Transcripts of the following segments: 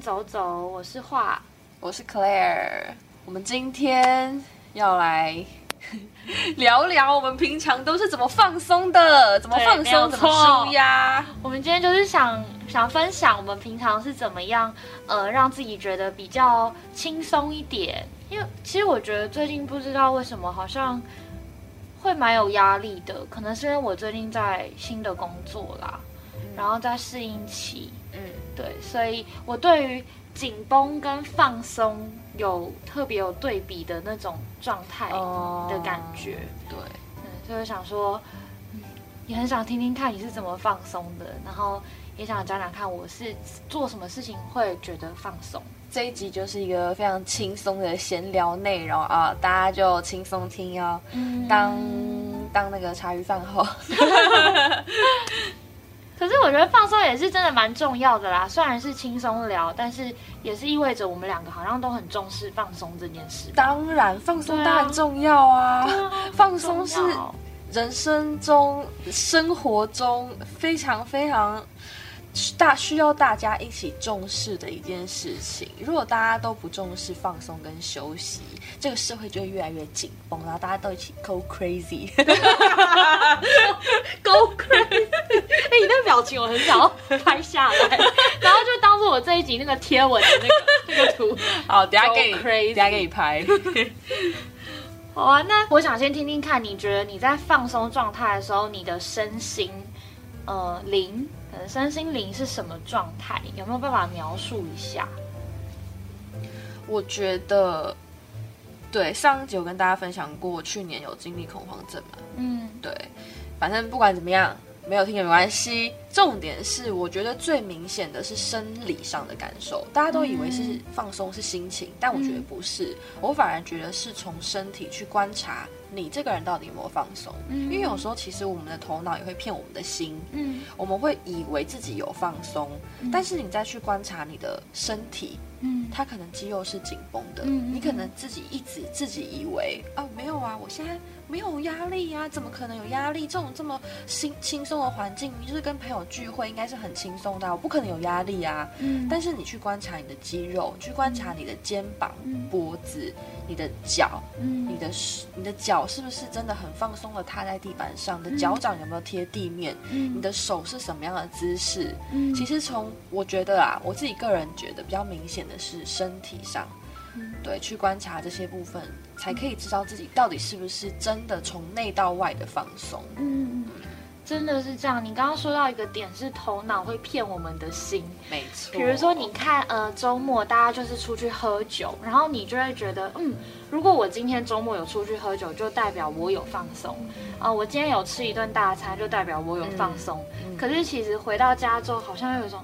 边走走，我是画，我是 Claire，我们今天要来 聊聊我们平常都是怎么放松的，怎么放松，怎么舒压。我们今天就是想想分享我们平常是怎么样，呃，让自己觉得比较轻松一点。因为其实我觉得最近不知道为什么好像会蛮有压力的，可能是因为我最近在新的工作啦，然后在适应期。嗯，对，所以我对于紧绷跟放松有特别有对比的那种状态的感觉。对，嗯，所以想说，嗯，也很想听听看你是怎么放松的，然后也想讲讲看我是做什么事情会觉得放松。这一集就是一个非常轻松的闲聊内容啊，大家就轻松听哦，当当那个茶余饭后。可是我觉得放松也是真的蛮重要的啦，虽然是轻松聊，但是也是意味着我们两个好像都很重视放松这件事。当然，放松当然重要啊，放松是人生中、生活中非常非常。大需要大家一起重视的一件事情。如果大家都不重视放松跟休息，这个社会就会越来越紧绷，然后大家都一起 go crazy。我很想要拍下来，然后就当做我这一集那个贴文的那个那个图。好，等下给你，等下给你拍。好啊，那我想先听听看，你觉得你在放松状态的时候，你的身心，呃，灵。身心灵是什么状态？有没有办法描述一下？我觉得，对上一集有跟大家分享过，去年有经历恐慌症嘛？嗯，对，反正不管怎么样。没有听也没关系，重点是我觉得最明显的是生理上的感受。大家都以为是放松是心情，但我觉得不是，我反而觉得是从身体去观察你这个人到底有没有放松。因为有时候其实我们的头脑也会骗我们的心，嗯，我们会以为自己有放松，但是你再去观察你的身体。嗯，他可能肌肉是紧绷的，嗯你可能自己一直自己以为哦，没有啊，我现在没有压力啊，怎么可能有压力？这种这么轻轻松的环境，你就是跟朋友聚会，应该是很轻松的，我不可能有压力啊。嗯，但是你去观察你的肌肉，去观察你的肩膀、脖子。你的脚，嗯，你的你的脚是不是真的很放松的踏在地板上？你的脚掌有没有贴地面？嗯，你的手是什么样的姿势？嗯，其实从我觉得啊，我自己个人觉得比较明显的是身体上，对，去观察这些部分，才可以知道自己到底是不是真的从内到外的放松。嗯。真的是这样，你刚刚说到一个点是头脑会骗我们的心，没错。比如说，你看，呃，周末大家就是出去喝酒，然后你就会觉得，嗯，如果我今天周末有出去喝酒，就代表我有放松，啊，我今天有吃一顿大餐，就代表我有放松。可是其实回到家之后，好像有一种，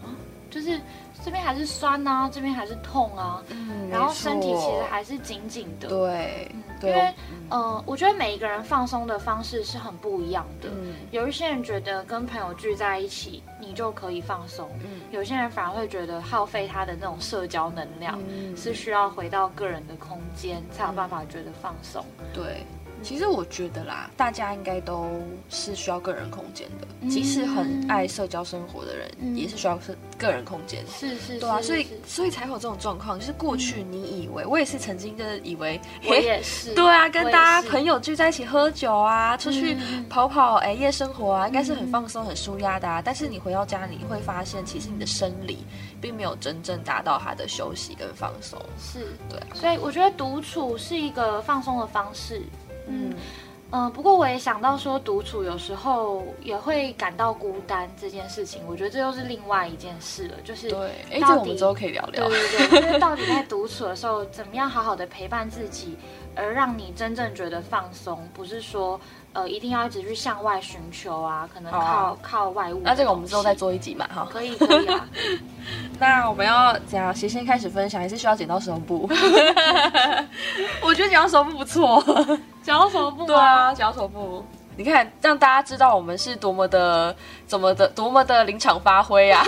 就是这边还是酸啊，这边还是痛啊，嗯，然后身体其实还是紧紧的，对。因为，嗯，我觉得每一个人放松的方式是很不一样的。有一些人觉得跟朋友聚在一起，你就可以放松；，有些人反而会觉得耗费他的那种社交能量，是需要回到个人的空间才有办法觉得放松。对。其实我觉得啦，大家应该都是需要个人空间的，即使很爱社交生活的人，也是需要是个人空间。是是，对啊，所以所以才有这种状况。就是过去你以为，我也是曾经就是以为，我也是，对啊，跟大家朋友聚在一起喝酒啊，出去跑跑，哎，夜生活啊，应该是很放松、很舒压的。啊。但是你回到家你会发现，其实你的生理并没有真正达到他的休息跟放松。是对，所以我觉得独处是一个放松的方式。嗯嗯，不过我也想到说，独处有时候也会感到孤单这件事情，我觉得这又是另外一件事了。就是对，哎，这我们之后可以聊聊。对对对，就是到底在独处的时候，怎么样好好的陪伴自己，而让你真正觉得放松，不是说。呃，一定要一直去向外寻求啊，可能靠靠外物。那这个我们之后再做一集嘛，哈。可以可以啊。那我们要怎样？谁先开始分享？还是需要剪刀石头布？我觉得剪刀石头布不错。剪刀石头布？对啊，剪刀石头布。你看，让大家知道我们是多么的、怎么的、多么的临场发挥啊！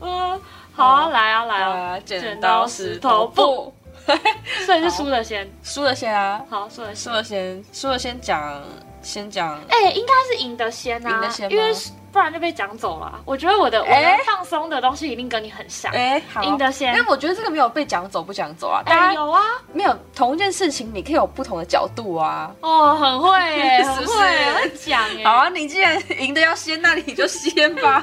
嗯，好啊，来啊，来啊，剪刀石头布。所以是输了先，输了先啊！好，输了输了先，输了先讲先讲，哎，应该是赢得先啊，赢得先，因为不然就被讲走了。我觉得我的我的放松的东西一定跟你很像，哎，好赢得先。但我觉得这个没有被讲走不讲走啊，哎，有啊，没有同一件事情，你可以有不同的角度啊。哦，很会，很会，会讲。好啊，你既然赢得要先，那你就先吧。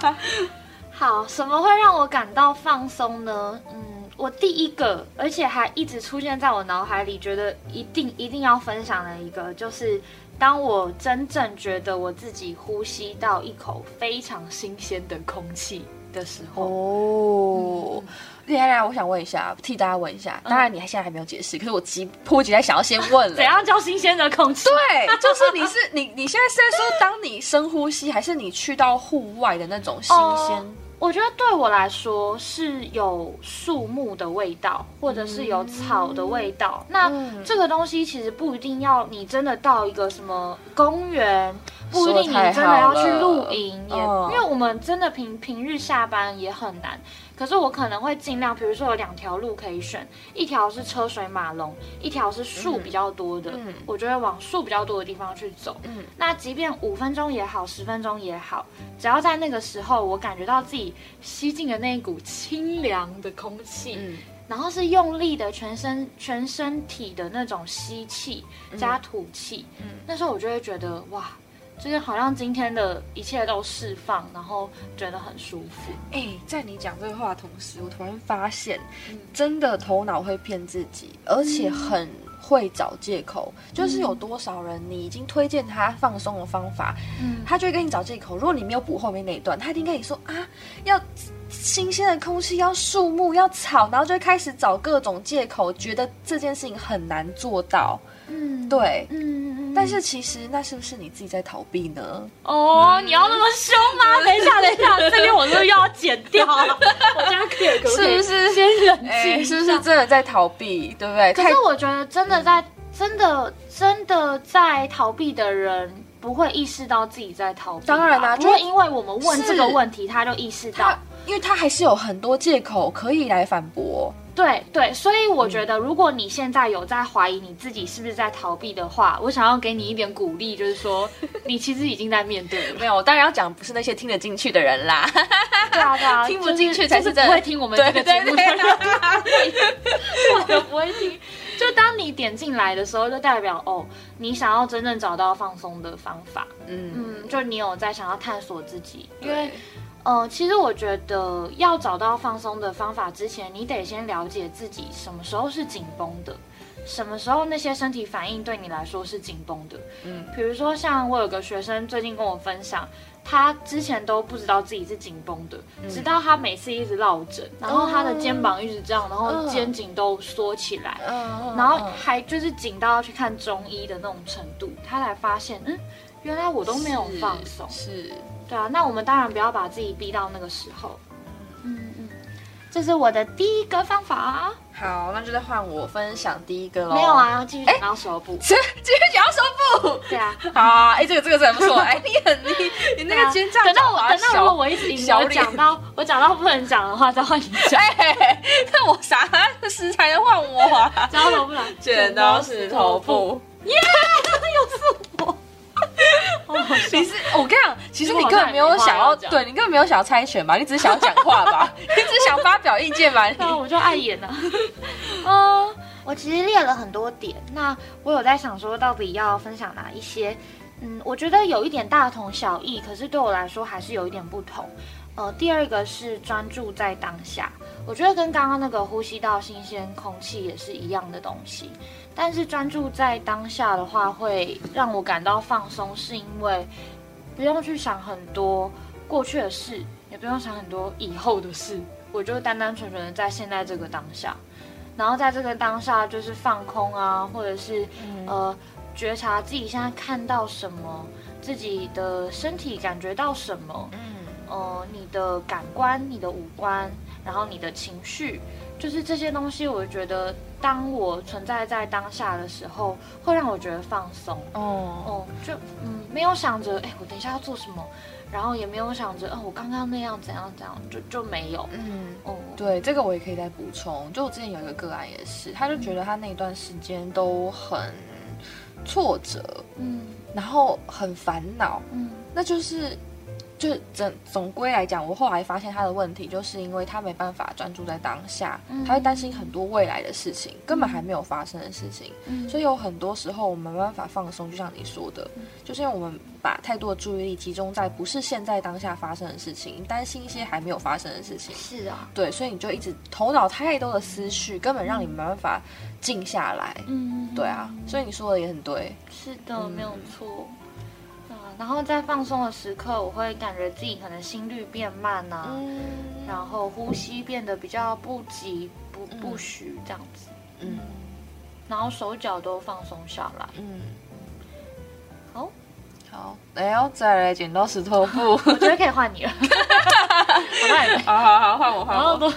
好，什么会让我感到放松呢？嗯。我第一个，而且还一直出现在我脑海里，觉得一定一定要分享的一个，就是当我真正觉得我自己呼吸到一口非常新鲜的空气的时候。哦，来来，我想问一下，替大家问一下，当然你现在还没有解释，可是我急迫急待想要先问了，怎样叫新鲜的空气？对，就是你是你你现在是在说，当你深呼吸，还是你去到户外的那种新鲜？我觉得对我来说是有树木的味道，或者是有草的味道。那这个东西其实不一定要你真的到一个什么公园，不一定你真的要去露营，也因为我们真的平平日下班也很难。可是我可能会尽量，比如说有两条路可以选，一条是车水马龙，一条是树比较多的，嗯我就会往树比较多的地方去走。嗯，那即便五分钟也好，十分钟也好，只要在那个时候我感觉到自己吸进的那一股清凉的空气，然后是用力的全身全身体的那种吸气加吐气，嗯，那时候我就会觉得哇。就是好像今天的一切都释放，然后觉得很舒服。哎，在你讲这个话的同时，我突然发现，真的头脑会骗自己，而且很会找借口。就是有多少人，你已经推荐他放松的方法，嗯，他就会跟你找借口。如果你没有补后面那一段，他一定跟你说啊，要新鲜的空气，要树木，要草，然后就会开始找各种借口，觉得这件事情很难做到。嗯，对，嗯嗯。但是其实那是不是你自己在逃避呢？哦，你要那么凶吗？等一下，等一下，这边我是又要剪掉。我家可以，是不是先冷静？是不是真的在逃避？对不对？可是我觉得真的在真的真的在逃避的人不会意识到自己在逃避。当然啦，不会因为我们问这个问题，他就意识到，因为他还是有很多借口可以来反驳。对对，所以我觉得，如果你现在有在怀疑你自己是不是在逃避的话，我想要给你一点鼓励，就是说，你其实已经在面对。没有，我当然要讲不是那些听得进去的人啦。对啊对啊，听不进去才是不会听我们这个节目的人。我都不会听。就当你点进来的时候，就代表哦，你想要真正找到放松的方法。嗯嗯，就你有在想要探索自己，因为。呃，其实我觉得要找到放松的方法之前，你得先了解自己什么时候是紧绷的，什么时候那些身体反应对你来说是紧绷的。嗯，比如说像我有个学生最近跟我分享，他之前都不知道自己是紧绷的，直到他每次一直落枕，然后他的肩膀一直这样，然后肩颈都缩起来，然后还就是紧到要去看中医的那种程度，他才发现，嗯，原来我都没有放松。是。对啊，那我们当然不要把自己逼到那个时候。这是我的第一个方法。好，那就再换我分享第一个喽。没有啊，要继续讲到手部。继续讲到手部。对啊。好啊，哎，这个这个是很不错。哎，你很你你那个肩胛等到我等到如果我一直我讲到我讲到不能讲的话，再换你讲。哎那我啥食材的换我啊？剪刀布，剪刀石头布。耶，又是我。你是我跟你讲，其实你根本没有想要，对你根本没有想要猜拳吧？你只是想要讲话吧？你只是想发表意见吧？那我就爱演啊。嗯，我其实列了很多点，那我有在想说，到底要分享哪一些？嗯，我觉得有一点大同小异，可是对我来说还是有一点不同。呃，第二个是专注在当下，我觉得跟刚刚那个呼吸到新鲜空气也是一样的东西。但是专注在当下的话，会让我感到放松，是因为不用去想很多过去的事，也不用想很多以后的事，我就单单纯纯的在现在这个当下，然后在这个当下就是放空啊，或者是呃觉察自己现在看到什么，自己的身体感觉到什么。呃，你的感官、你的五官，然后你的情绪，就是这些东西，我觉得当我存在在当下的时候，会让我觉得放松。哦哦，就嗯，没有想着，哎，我等一下要做什么，然后也没有想着，哦，我刚刚那样怎样怎样，就就没有。嗯哦，对，这个我也可以再补充。就我之前有一个个案也是，他就觉得他那段时间都很挫折。嗯。然后很烦恼，嗯，那就是。就总总归来讲，我后来发现他的问题，就是因为他没办法专注在当下，他会担心很多未来的事情，根本还没有发生的事情，所以有很多时候我们没办法放松。就像你说的，就是因为我们把太多的注意力集中在不是现在当下发生的事情，担心一些还没有发生的事情。是啊，对，所以你就一直头脑太多的思绪，根本让你没办法静下来。嗯，对啊，所以你说的也很对。是的，没有错。然后在放松的时刻，我会感觉自己可能心率变慢呐，然后呼吸变得比较不急不不徐这样子，嗯，然后手脚都放松下来，嗯，好，好，来哦，再来剪刀石头布，我觉得可以换你了，好好好，换我换我。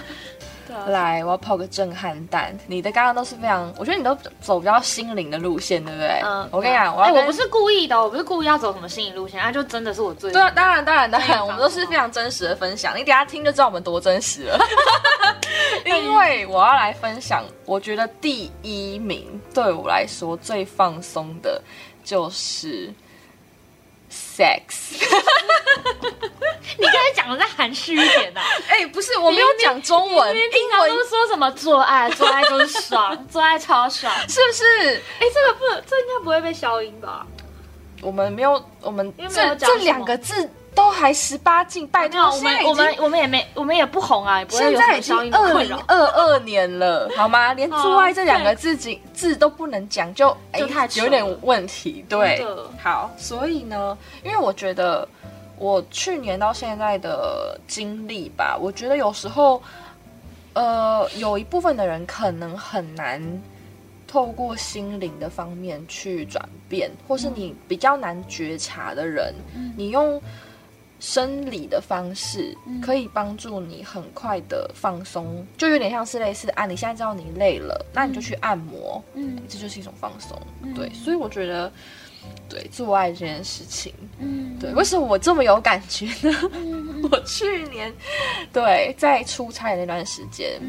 来，我要抛个震撼弹。你的刚刚都是非常，我觉得你都走比较心灵的路线，对不对？嗯。我跟你讲，我我不是故意的，我不是故意要走什么心灵路线，那就真的是我最对啊，当然当然当然，我们都是非常真实的分享。你等下听就知道我们多真实了。因为我要来分享，我觉得第一名对我来说最放松的就是。sex，你刚才讲的再含蓄一点呐？哎，不是，我没有讲中文，英文都说什么做爱，做爱就是爽，做爱超爽，是不是？哎，这个不，这应该不会被消音吧？我们没有，我们这这两个字。都还十八禁，拜托！我们我们我们也没我们也不红啊，也不会有消音二零二二年了，好吗？连“做爱”这两个字字字都不能讲，就就太有点问题。对，好，所以呢，因为我觉得我去年到现在的经历吧，我觉得有时候，呃，有一部分的人可能很难透过心灵的方面去转变，或是你比较难觉察的人，你用。生理的方式可以帮助你很快的放松，就有点像是类似啊，你现在知道你累了，那你就去按摩，嗯，这就是一种放松，对，所以我觉得，对做爱这件事情，嗯，对，为什么我这么有感觉呢？我去年对在出差那段时间，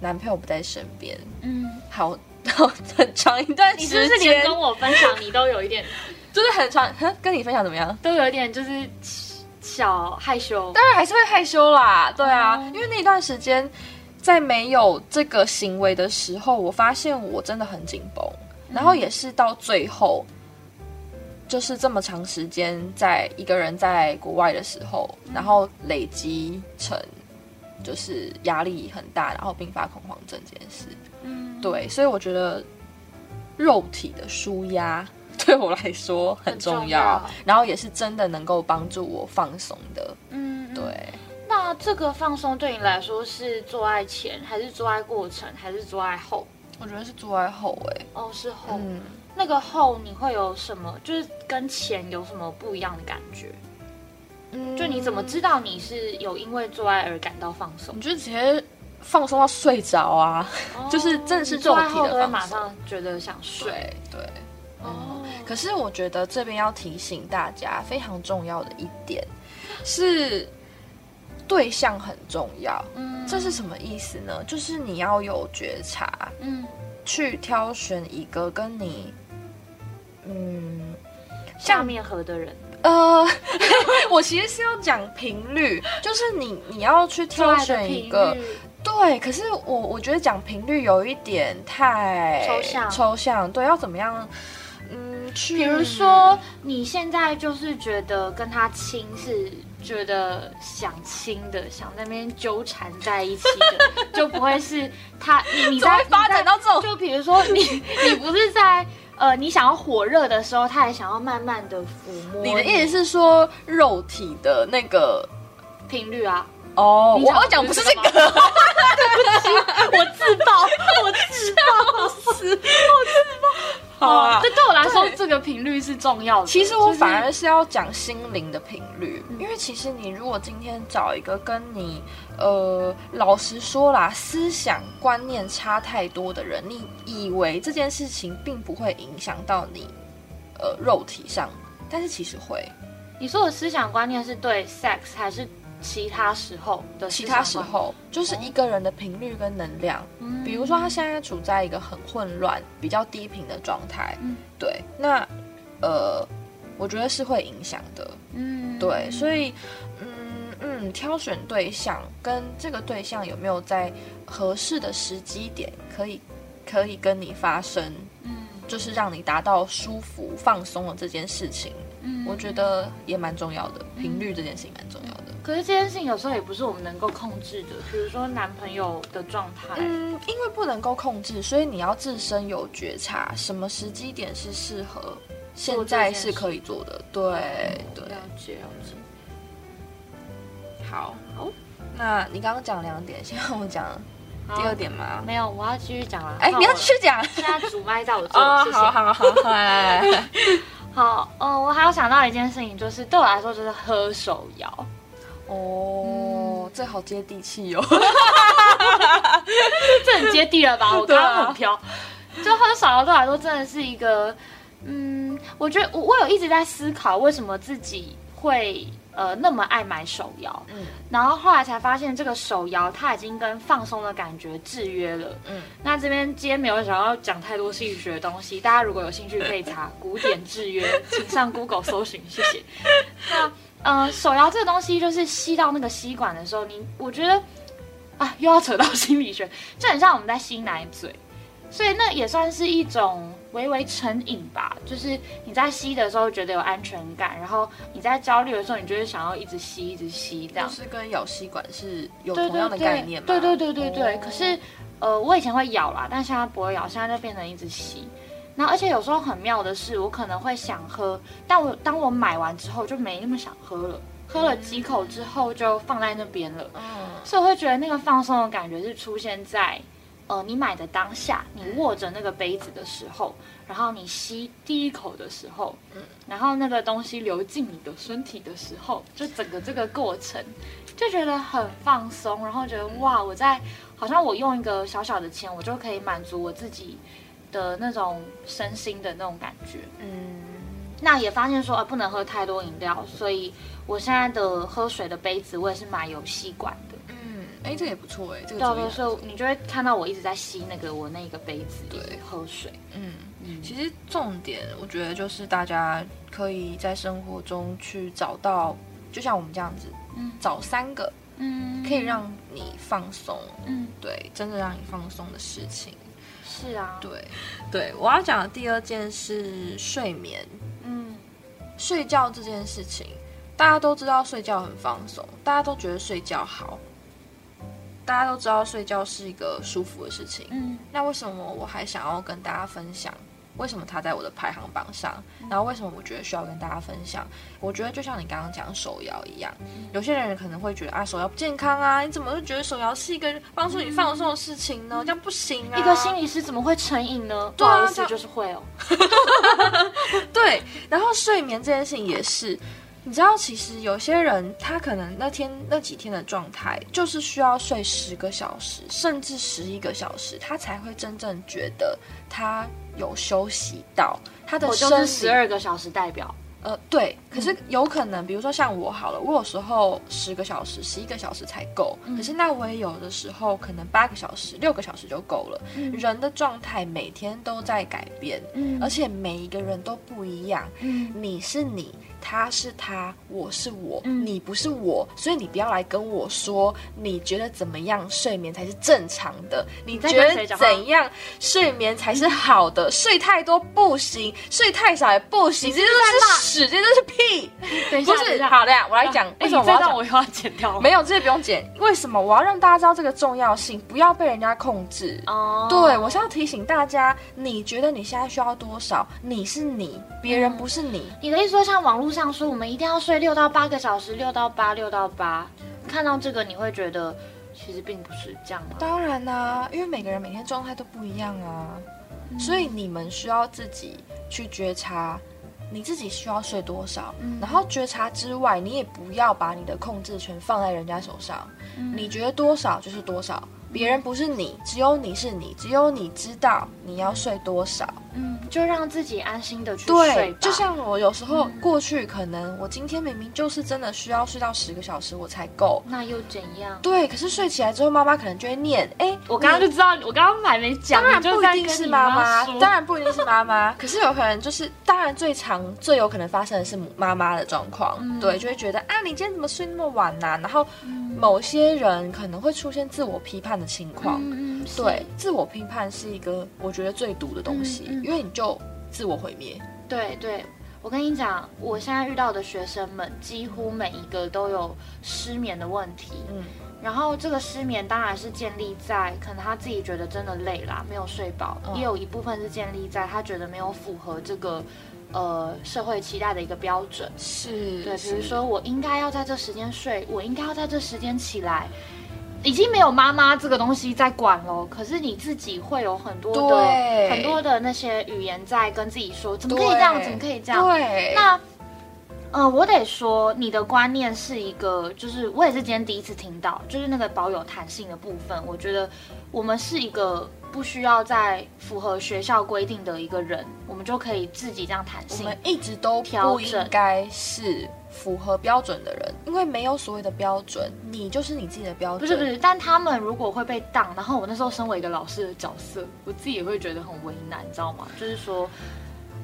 男朋友不在身边，嗯，好很长一段时间，你是不是连跟我分享你都有一点，就是很长，跟你分享怎么样？都有一点就是。小害羞，当然还是会害羞啦。对啊，因为那段时间在没有这个行为的时候，我发现我真的很紧绷。然后也是到最后，就是这么长时间在一个人在国外的时候，然后累积成就是压力很大，然后并发恐慌症这件事。嗯，对，所以我觉得肉体的舒压。对我来说很重要，然后也是真的能够帮助我放松的。嗯，对。那这个放松对你来说是做爱前，还是做爱过程，还是做爱后？我觉得是做爱后哎。哦，是后。嗯，那个后你会有什么？就是跟前有什么不一样的感觉？嗯，就你怎么知道你是有因为做爱而感到放松？你就直接放松到睡着啊？就是正是肉体的马上觉得想睡。对。哦，可是我觉得这边要提醒大家非常重要的一点是，对象很重要。嗯，这是什么意思呢？就是你要有觉察，嗯，去挑选一个跟你，嗯，下面和的人。呃，我其实是要讲频率，就是你你要去挑选一个，对。可是我我觉得讲频率有一点太抽象，抽象。对，要怎么样？嗯比如说，你现在就是觉得跟他亲是觉得想亲的，想在那边纠缠在一起的，就不会是他你你在发展到这种。就比如说你你不是在呃你想要火热的时候，他也想要慢慢的抚摸。你的意思是说肉体的那个频率啊？哦，我要讲不是这个，对不起，我自爆，我自爆，我自爆。哦，这对我来说，这个频率是重要的。其实我反而是要讲心灵的频率，因为其实你如果今天找一个跟你，呃，老实说啦，思想观念差太多的人，你以为这件事情并不会影响到你，呃，肉体上，但是其实会。你说的思想观念是对 sex 还是？其他时候的其他时候，就是一个人的频率跟能量。嗯，比如说他现在处在一个很混乱、比较低频的状态。嗯，对。那呃，我觉得是会影响的。嗯，对，所以，嗯嗯，挑选对象跟这个对象有没有在合适的时机点可以可以跟你发生，嗯，就是让你达到舒服放松的这件事情，嗯，我觉得也蛮重要的，频率这件事情蛮重要的。可是这件事情有时候也不是我们能够控制的，比如说男朋友的状态。嗯，因为不能够控制，所以你要自身有觉察，什么时机点是适合，现在是可以做的。对对。了解了解。好，好，那你刚刚讲两点，先让我讲第二点吗？没有，我要继续讲了。哎，你要继续讲。现在主麦在我这里。好好好，好，哦，我还有想到一件事情，就是对我来说，就是喝手摇。哦，这好接地气哦！这很接地了吧？我刚刚很飘，就喝少了对我来说真的是一个，嗯，我觉得我我有一直在思考为什么自己会呃那么爱买手摇，嗯，然后后来才发现这个手摇它已经跟放松的感觉制约了，嗯，那这边今天没有想要讲太多心理学的东西，大家如果有兴趣可以查 古典制约，请上 Google 搜寻，谢谢。那嗯，手摇这个东西就是吸到那个吸管的时候，你我觉得啊，又要扯到心理学，就很像我们在吸奶嘴，所以那也算是一种微微成瘾吧。就是你在吸的时候觉得有安全感，然后你在焦虑的时候，你就会想要一直吸，一直吸，这样。是跟咬吸管是有同样的概念吗？对对对对对。可是呃，我以前会咬啦，但现在不会咬，现在就变成一直吸。那而且有时候很妙的是，我可能会想喝，但我当我买完之后就没那么想喝了，喝了几口之后就放在那边了。嗯，所以我会觉得那个放松的感觉是出现在，呃，你买的当下，你握着那个杯子的时候，然后你吸第一口的时候，嗯，然后那个东西流进你的身体的时候，就整个这个过程就觉得很放松，然后觉得哇，我在好像我用一个小小的钱，我就可以满足我自己。的那种身心的那种感觉，嗯，那也发现说，呃，不能喝太多饮料，所以我现在的喝水的杯子我也是买有吸管哎，这也不错哎，这个对，所以你就会看到我一直在吸那个我那个杯子对喝水，嗯嗯，其实重点我觉得就是大家可以在生活中去找到，就像我们这样子，嗯，找三个，嗯，可以让你放松，嗯，对，真的让你放松的事情。是啊，对，对我要讲的第二件是睡眠。嗯，睡觉这件事情，大家都知道睡觉很放松，大家都觉得睡觉好，大家都知道睡觉是一个舒服的事情。嗯，那为什么我还想要跟大家分享？为什么它在我的排行榜上？然后为什么我觉得需要跟大家分享？我觉得就像你刚刚讲手摇一样，有些人可能会觉得啊，手摇不健康啊，你怎么会觉得手摇是一个帮助你放松的事情呢？这样不行啊！一个心理师怎么会成瘾呢？不好意思，就是会哦。对，然后睡眠这件事情也是。你知道，其实有些人他可能那天那几天的状态，就是需要睡十个小时，甚至十一个小时，他才会真正觉得他有休息到他的。我就是十二个小时代表。呃，对，可是有可能，比如说像我好了，我有时候十个小时、十一个小时才够，可是那我也有的时候可能八个小时、六个小时就够了。人的状态每天都在改变，而且每一个人都不一样。你是你。他是他，我是我，你不是我，所以你不要来跟我说你觉得怎么样睡眠才是正常的？你觉得怎样睡眠才是好的？睡太多不行，睡太少也不行，这些都是屎，这些都是屁。不是好的呀，我来讲为什么我要我又要剪掉？没有，这些不用剪。为什么我要让大家知道这个重要性？不要被人家控制。哦，对我是要提醒大家，你觉得你现在需要多少？你是你，别人不是你。你的意思说像网络。上说我们一定要睡六到八个小时，六到八，六到八。看到这个你会觉得其实并不是这样吗？当然啦，因为每个人每天状态都不一样啊，所以你们需要自己去觉察，你自己需要睡多少。然后觉察之外，你也不要把你的控制权放在人家手上。你觉得多少就是多少，别人不是你，只有你是你，只有你知道你要睡多少。嗯，就让自己安心的去睡。对，就像我有时候过去，可能我今天明明就是真的需要睡到十个小时我才够，那又怎样？对，可是睡起来之后，妈妈可能就会念，哎，我刚刚就知道，我刚刚还没讲，当然不一定是妈妈，当然不一定是妈妈，可是有可能就是，当然最常最有可能发生的是妈妈的状况，对，就会觉得啊，你今天怎么睡那么晚呢？然后某些人可能会出现自我批判的情况，对，自我批判是一个我觉得最毒的东西。因为你就自我毁灭。对对，我跟你讲，我现在遇到的学生们几乎每一个都有失眠的问题。嗯，然后这个失眠当然是建立在可能他自己觉得真的累啦，没有睡饱，也有一部分是建立在他觉得没有符合这个呃社会期待的一个标准。是对，比如说我应该要在这时间睡，我应该要在这时间起来。已经没有妈妈这个东西在管了，可是你自己会有很多的很多的那些语言在跟自己说，怎么可以这样？怎么可以这样？对，那呃，我得说，你的观念是一个，就是我也是今天第一次听到，就是那个保有弹性的部分。我觉得我们是一个不需要在符合学校规定的一个人，我们就可以自己这样弹性。我们一直都不应该是。符合标准的人，因为没有所谓的标准，你就是你自己的标准。不是不是，但他们如果会被当，然后我那时候身为一个老师的角色，我自己也会觉得很为难，你知道吗？就是说，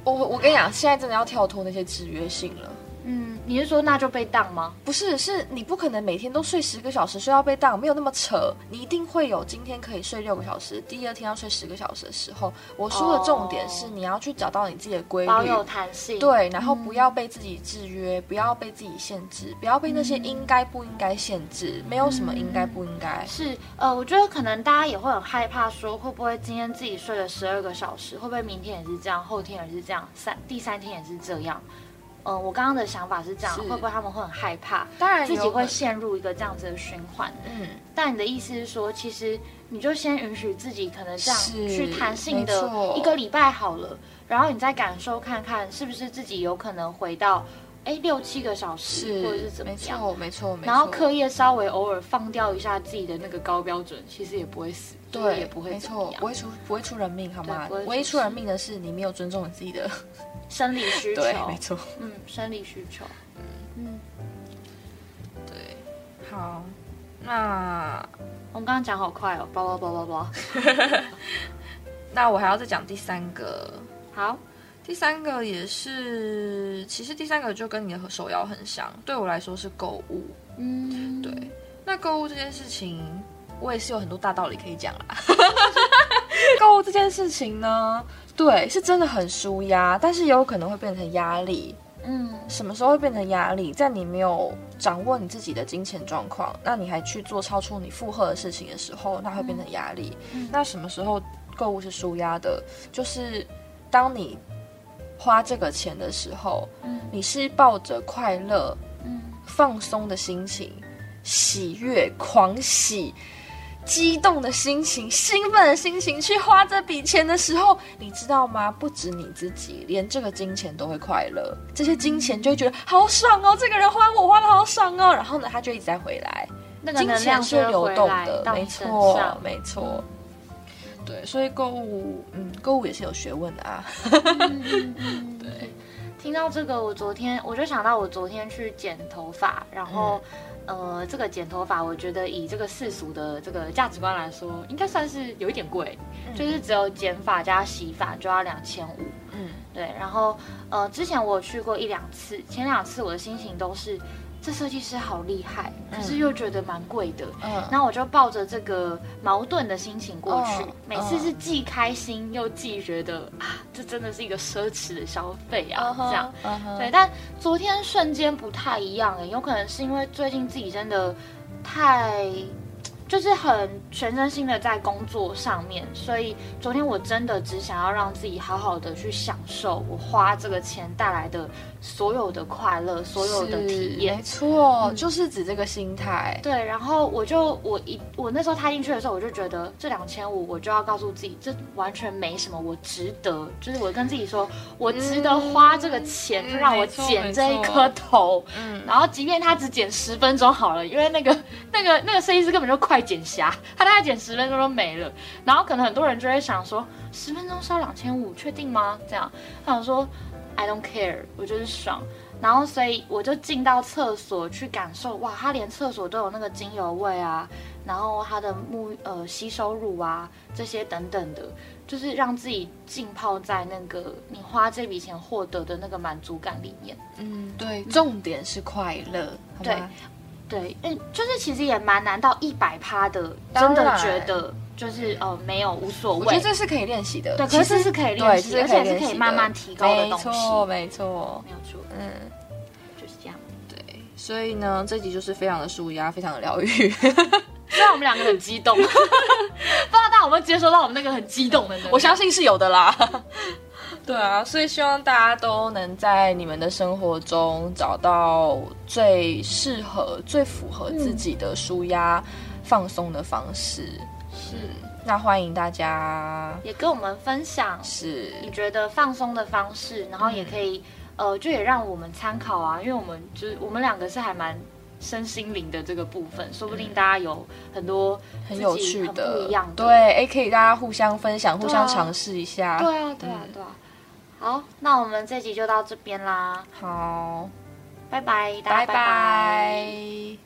我我跟你讲，现在真的要跳脱那些制约性了。嗯，你是说那就被当吗？不是，是你不可能每天都睡十个小时，睡到被当，没有那么扯。你一定会有今天可以睡六个小时，第二天要睡十个小时的时候。我说的重点是你要去找到你自己的规律，保有弹性。对，然后不要被自己制约，不要被自己限制，不要被那些应该不应该限制。没有什么应该不应该。是，呃，我觉得可能大家也会很害怕，说会不会今天自己睡了十二个小时，会不会明天也是这样，后天也是这样，三第三天也是这样。嗯，我刚刚的想法是这样，会不会他们会很害怕？当然，自己会陷入一个这样子的循环。嗯，但你的意思是说，其实你就先允许自己可能这样去弹性的一个礼拜好了，然后你再感受看看，是不是自己有可能回到哎六七个小时，或者是怎么样？没错，没错，然后课业稍微偶尔放掉一下自己的那个高标准，其实也不会死，对，也不会，没错，不会出不会出人命，好吗？唯一出人命的是你没有尊重你自己的。生理需求，没错，嗯，生理需求，嗯，对，好，那我们刚刚讲好快哦，叭叭叭叭叭，那我还要再讲第三个，好，第三个也是，其实第三个就跟你的手摇很像，对我来说是购物，嗯，对，那购物这件事情，我也是有很多大道理可以讲啦，购物这件事情呢。对，是真的很舒压，但是也有可能会变成压力。嗯，什么时候会变成压力？在你没有掌握你自己的金钱状况，那你还去做超出你负荷的事情的时候，那会变成压力。那什么时候购物是舒压的？就是当你花这个钱的时候，你是抱着快乐、放松的心情、喜悦、狂喜。激动的心情、兴奋的心情去花这笔钱的时候，你知道吗？不止你自己，连这个金钱都会快乐。这些金钱就会觉得好爽哦，这个人花我花的好爽哦。然后呢，他就一直在回来。那个能量是流动的，没错，没错。对，所以购物，嗯，购物也是有学问的啊。对，听到这个，我昨天我就想到，我昨天去剪头发，然后。呃，这个剪头发，我觉得以这个世俗的这个价值观来说，应该算是有一点贵，就是只有剪发加洗发就要两千五。嗯，对。然后呃，之前我去过一两次，前两次我的心情都是。这设计师好厉害，可是又觉得蛮贵的。嗯，然后我就抱着这个矛盾的心情过去，每次是既开心又既觉得啊，这真的是一个奢侈的消费啊，这样。对，但昨天瞬间不太一样哎，有可能是因为最近自己真的太。就是很全身心的在工作上面，所以昨天我真的只想要让自己好好的去享受我花这个钱带来的所有的快乐，所有的体验。没错，就是指这个心态。对，然后我就我一我那时候踏进去的时候，我就觉得这两千五，我就要告诉自己，这完全没什么，我值得。就是我跟自己说，我值得花这个钱，就让我剪这一颗头。嗯，然后即便他只剪十分钟好了，因为那个那个那个设计师根本就快。快剪虾，他大概剪十分钟都没了。然后可能很多人就会想说，十分钟烧两千五，确定吗？这样，他想说，I don't care，我就是爽。然后所以我就进到厕所去感受，哇，它连厕所都有那个精油味啊，然后它的沐呃吸收乳啊这些等等的。就是让自己浸泡在那个你花这笔钱获得的那个满足感里面。嗯，对，重点是快乐。对，对，嗯，就是其实也蛮难到一百趴的，真的觉得就是呃没有无所谓。我觉得这是可以练习的，对，其实是可以练习，而且是可以慢慢提高的东西。没错，没错，没有错。嗯，就是这样。对，所以呢，这集就是非常的舒压，非常的疗愈。虽然我们两个很激动，不知道大家有没有接收到我们那个很激动的？我相信是有的啦。对啊，所以希望大家都能在你们的生活中找到最适合、最符合自己的舒压、放松的方式。是，那欢迎大家也跟我们分享，是你觉得放松的方式，然后也可以，呃，就也让我们参考啊，因为我们就是我们两个是还蛮。身心灵的这个部分，说不定大家有很多很有趣的、不一样的，对，哎，可以大家互相分享、互相尝试一下。对啊，对啊，对啊。好，那我们这集就到这边啦。好，拜拜，大家拜拜。